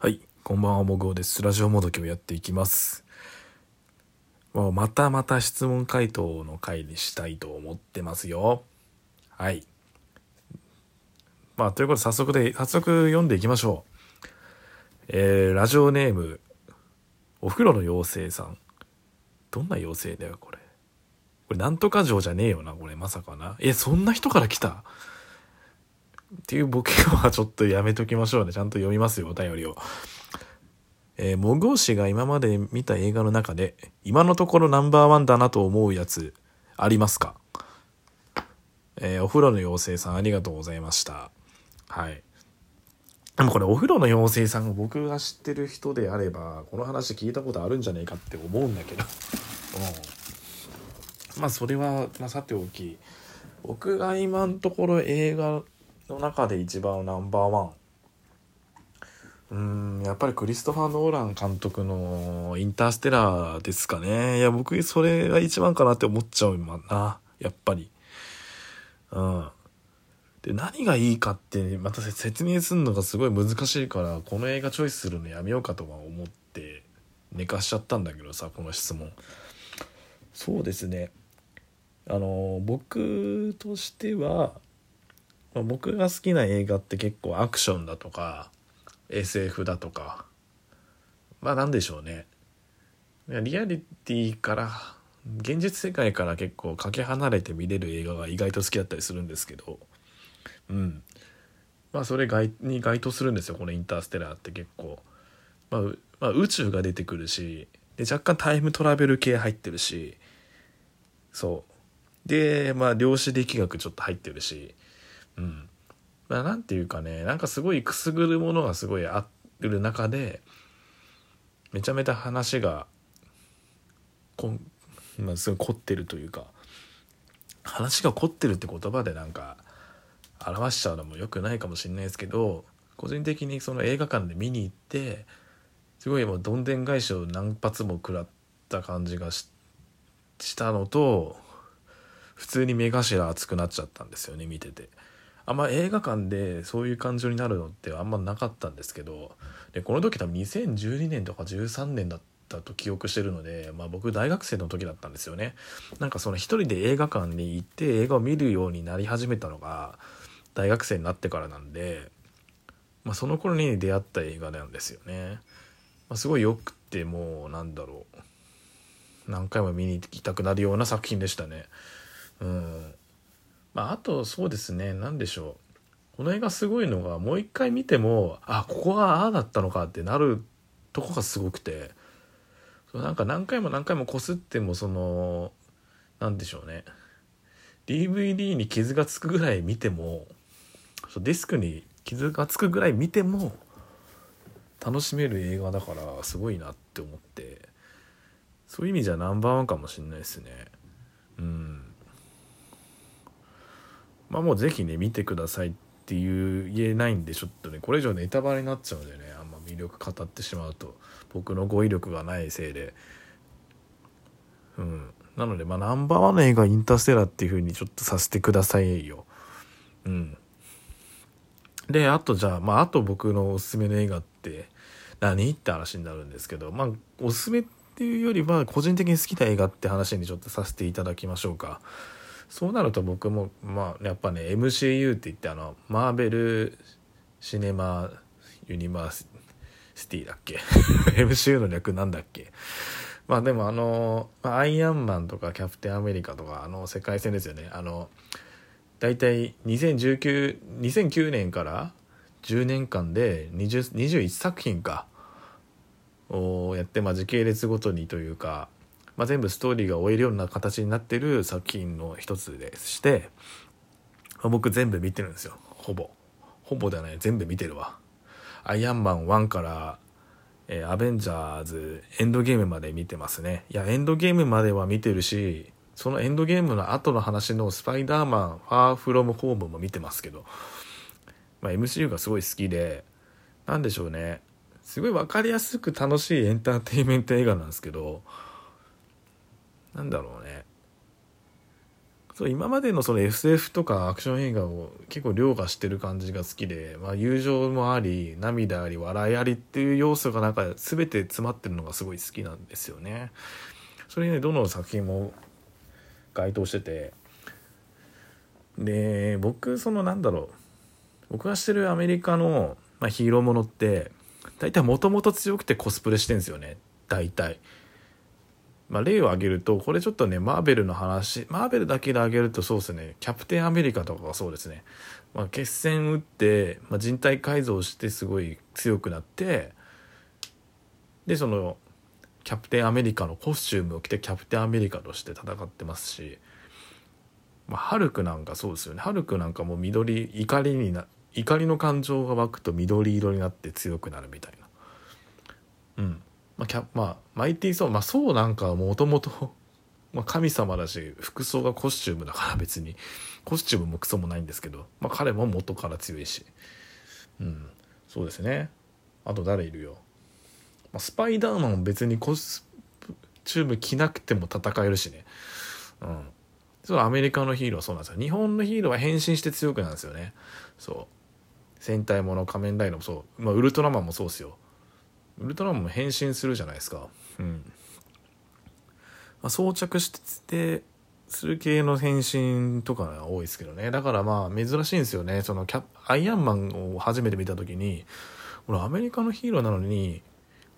はい、こんばんは、もぐおです。ラジオもどきをやっていきます。もうまたまた質問回答の回にしたいと思ってますよ。はい。まあ、ということで早速で、早速読んでいきましょう。えー、ラジオネーム、お風呂の妖精さん。どんな妖精だよ、これ。これ、なんとか城じゃねえよな、これ、まさかな。え、そんな人から来た？っていうボケはちょっとやめときましょうね。ちゃんと読みますよ、お便りを。えー、モグオ氏が今まで見た映画の中で、今のところナンバーワンだなと思うやつ、ありますか？えー、お風呂の妖精さんありがとうございました。はい。でもこれお風呂の妖精さんが僕が知ってる人であれば、この話聞いたことあるんじゃねえかって思うんだけど。うん。まあそれは、まあさておき、僕が今のところ映画の中で一番ナンバーワン。うんやっぱりクリストファー・ノーラン監督の「インターステラー」ですかね。いや僕それが一番かなって思っちゃう今な。やっぱり。うん。で何がいいかってまた説明するのがすごい難しいからこの映画チョイスするのやめようかとは思って寝かしちゃったんだけどさこの質問。そうですね。あの僕としてはまあ僕が好きな映画って結構アクションだとか SF だとかまあなんでしょうね。リアリティから現実世界から結構かけ離れて見れる映画が意外と好きだったりするんですけどうん。まあそれに該当するんですよこの「インターステラー」って結構、まあ、まあ宇宙が出てくるしで若干タイムトラベル系入ってるしそう。でまあ量子力学ちょっと入ってるしうんまあなんていうかねなんかすごいくすぐるものがすごいある中でめちゃめちゃ話がこん、まあ、すごい凝ってるというか話が凝ってるって言葉でなんか表しちゃうのも良くないかもしれないですけど個人的にその映画館で見に行ってすごいもうどんでん返しを何発も食らった感じがししたのと普通に目頭熱くなっちゃったんですよね見てて。あんま映画館でそういう感情になるのってあんまなかったんですけどでこの時多分2012年とか13年だったと記憶してるので、まあ、僕大学生の時だったんですよね。なんかその一人で映画館に行って映画を見るようになり始めたのが大学生になってからなんで、まあ、その頃に出会った映画なんですよね、まあ、すごいよくてもうなんだろう。何回も見に行きたくなるような作品でしたね。うん。まあ、あとそうですね何でしょう。この映画すごいのがもう一回見てもあここがああだったのかってなるとこがすごくて。そなんか何回も何回もこすってもその何でしょうね。DVD に傷がつくぐらい見てもディスクに傷がつくぐらい見ても楽しめる映画だからすごいなって思って。そういう意味じゃナンバーワンかもしれないですねうんまあもうぜひね見てくださいっていう言えないんでちょっとねこれ以上ネタバレになっちゃうんでねあんま魅力語ってしまうと僕の語彙力がないせいで。うん。なのでまあナンバーワンの映画インターステラーっていう風にちょっとさせてくださいよ。うん。であとじゃあまああと僕のおすすめの映画って何って話になるんですけどまあおすすめっていうよりは個人的に好きな映画って話にちょっとさせていただきましょうか。そうなると僕もまあやっぱね MCU って言ってあのマーベル・シネマ・ユニバーシティだっけ？MCU の略なんだっけ？まあでもあのアイアンマンとかキャプテンアメリカとかあの世界戦ですよね。あの大体2019 2009年から10年間で20 21作品かをやって、まあ、時系列ごとにというかまあ、全部ストーリーが終えるような形になってる作品の一つでして、まあ、僕全部見てるんですよ。ほぼ。ほぼではない。全部見てるわ。アイアンマン1から、えーアベンジャーズエンドゲームまで見てますね。いやエンドゲームまでは見てるしそのエンドゲームの後の話のスパイダーマンファーフロムホームも見てますけど、まあ、MCU がすごい好きでなんでしょうね。すごい分かりやすく楽しいエンターテインメント映画なんですけどなんだろうねそう今までのその SF とかアクション映画を結構凌駕してる感じが好きで、まあ、友情もあり涙あり笑いありっていう要素がなんか全て詰まってるのがすごい好きなんですよね。それにねどの作品も該当しててで僕そのなんだろう僕がしてるアメリカの、まあ、ヒーローものって大体もともと強くてコスプレしてんですよね大体。まあ、例を挙げるとこれちょっとねマーベルの話マーベルだけで挙げるとそうですねキャプテンアメリカとかがそうですね、まあ、決戦打って、まあ、人体改造してすごい強くなってでそのキャプテンアメリカのコスチュームを着てキャプテンアメリカとして戦ってますし、まあ、ハルクなんかそうですよね。ハルクなんかもう緑怒りにな怒りの感情が湧くと緑色になって強くなるみたいな、キャまあ、マイティー・ソー、まあ、ソーなんかはもともと、神様だし、服装がコスチュームだから別に、コスチュームもクソもないんですけど、まあ、彼も元から強いし。うん、そうですね。あと誰いるよ？まあ、スパイダーマンも別にコスチューム着なくても戦えるしね。うん。そうアメリカのヒーローはそうなんですよ。日本のヒーローは変身して強くなんですよね。そう。戦隊もの仮面ライダーもそう。まあ、ウルトラマンもそうですよ。ウルトラマンも変身するじゃないですか。うん。まあ、装着してする系の変身とかが多いですけどね。だからまあ珍しいんですよね。そのキャアイアンマンを初めて見た時に、俺アメリカのヒーローなのに、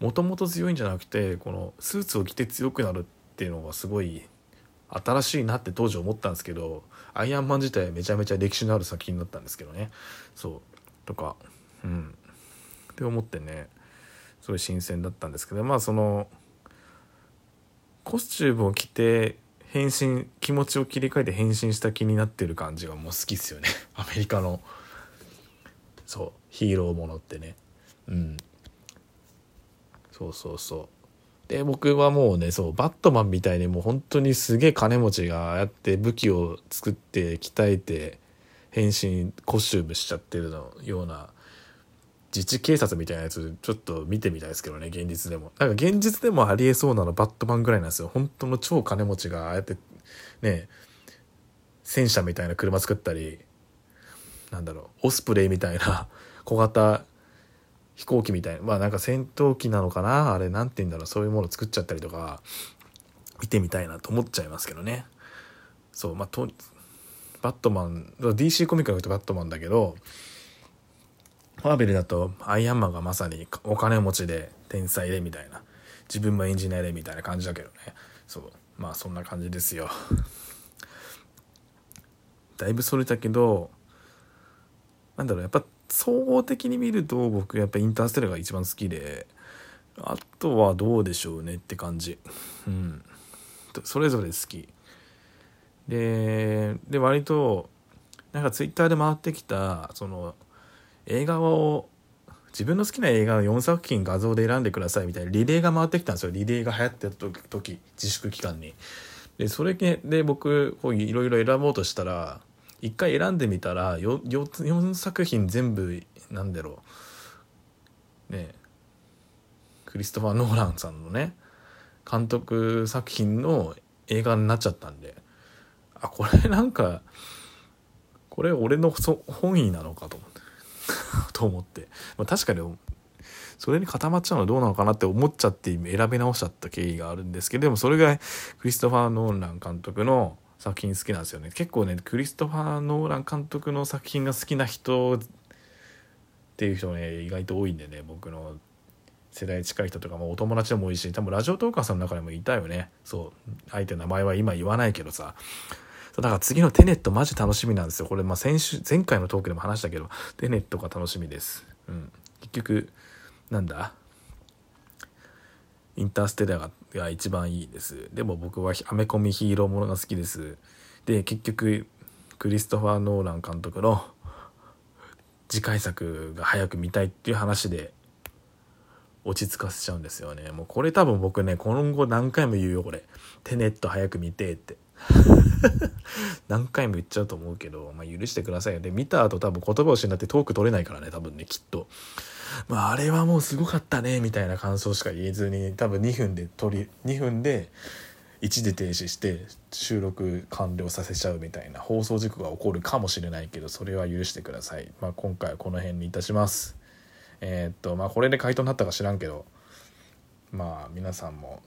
もともと強いんじゃなくて、このスーツを着て強くなるっていうのがすごい新しいなって当時思ったんですけど、アイアンマン自体めちゃめちゃ歴史のある作品だったんですけどね。そう。とか、うん。って思ってね。すごい新鮮だったんですけどまあそのコスチュームを着て変身気持ちを切り替えて変身した気になってる感じがもう好きっすよね。アメリカのそうヒーローものってね。うん。そうそうそう。で僕はもうねそうバットマンみたいにもう本当にすげえ金持ちがやって武器を作って鍛えて変身コスチュームしちゃってるのような自治警察みたいなやつちょっと見てみたいですけどね現実でも。なんか現実でもありえそうなのバットマンぐらいなんですよ。本当の超金持ちがああやってね戦車みたいな車作ったりなんだろうオスプレイみたいな小型飛行機みたいなまあなんか戦闘機なのかなあれ何て言うんだろうそういうもの作っちゃったりとか見てみたいなと思っちゃいますけどね。そうまあとバットマン DC コミックのとバットマンだけどマーベルだとアイアンマンがまさにお金持ちで天才でみたいな。自分もエンジニアでみたいな感じだけどね。そう。まあそんな感じですよ。だいぶそれたけどなんだろうやっぱ総合的に見ると僕やっぱインターステラが一番好きであとはどうでしょうねって感じ。うん。それぞれ好き。でで割となんかツイッターで回ってきたその映画を自分の好きな映画を4作品画像で選んでくださいみたいなリレーが回ってきたんですよリレーが流行ってた時自粛期間に。でそれで僕こういろいろ選ぼうとしたら一回選んでみたら 4, 4作品全部なんだろうねクリストファー・ノーランさんのね監督作品の映画になっちゃったんであこれなんかこれ俺の本意なのかと思って。と思って、まあ、確かにそれに固まっちゃうのはどうなのかなって思っちゃって選び直しちゃった経緯があるんですけどでもそれぐらいクリストファー・ノーラン監督の作品好きなんですよね。結構ねクリストファー・ノーラン監督の作品が好きな人っていう人ね意外と多いんでね僕の世代近い人とかもお友達でもいいし多分ラジオトーカーさんの中でもいたよね。そう相手の名前は今言わないけどさ。だから次のテネットマジ楽しみなんですよ。これ、まあ先週、前回のトークでも話したけど、テネットが楽しみです。うん。結局、なんだ？インターステラーが一番いいです。でも僕はアメコミヒーローものが好きです。で、結局、クリストファー・ノーラン監督の次回作が早く見たいっていう話で落ち着かせちゃうんですよね。もうこれ多分僕ね、今後何回も言うよ、これ。テネット早く見てって。何回も言っちゃうと思うけど、まあ、許してくださいよ。で、見た後多分言葉を失ってトーク取れないからね、多分ね、きっと。まあ、あれはもうすごかったね、みたいな感想しか言えずに、多分2分で取り、2分で一時停止して収録完了させちゃうみたいな放送事故が起こるかもしれないけどそれは許してください、まあ、今回はこの辺にいたしますえー、っとまあこれで回答になったか知らんけどまあ皆さんも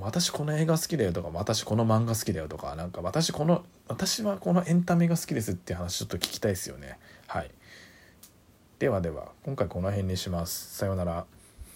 私この映画好きだよとか私この漫画好きだよとかなんか私この私はこのエンタメが好きですっていう話ちょっと聞きたいですよね。はい。ではでは今回この辺にします。さようなら。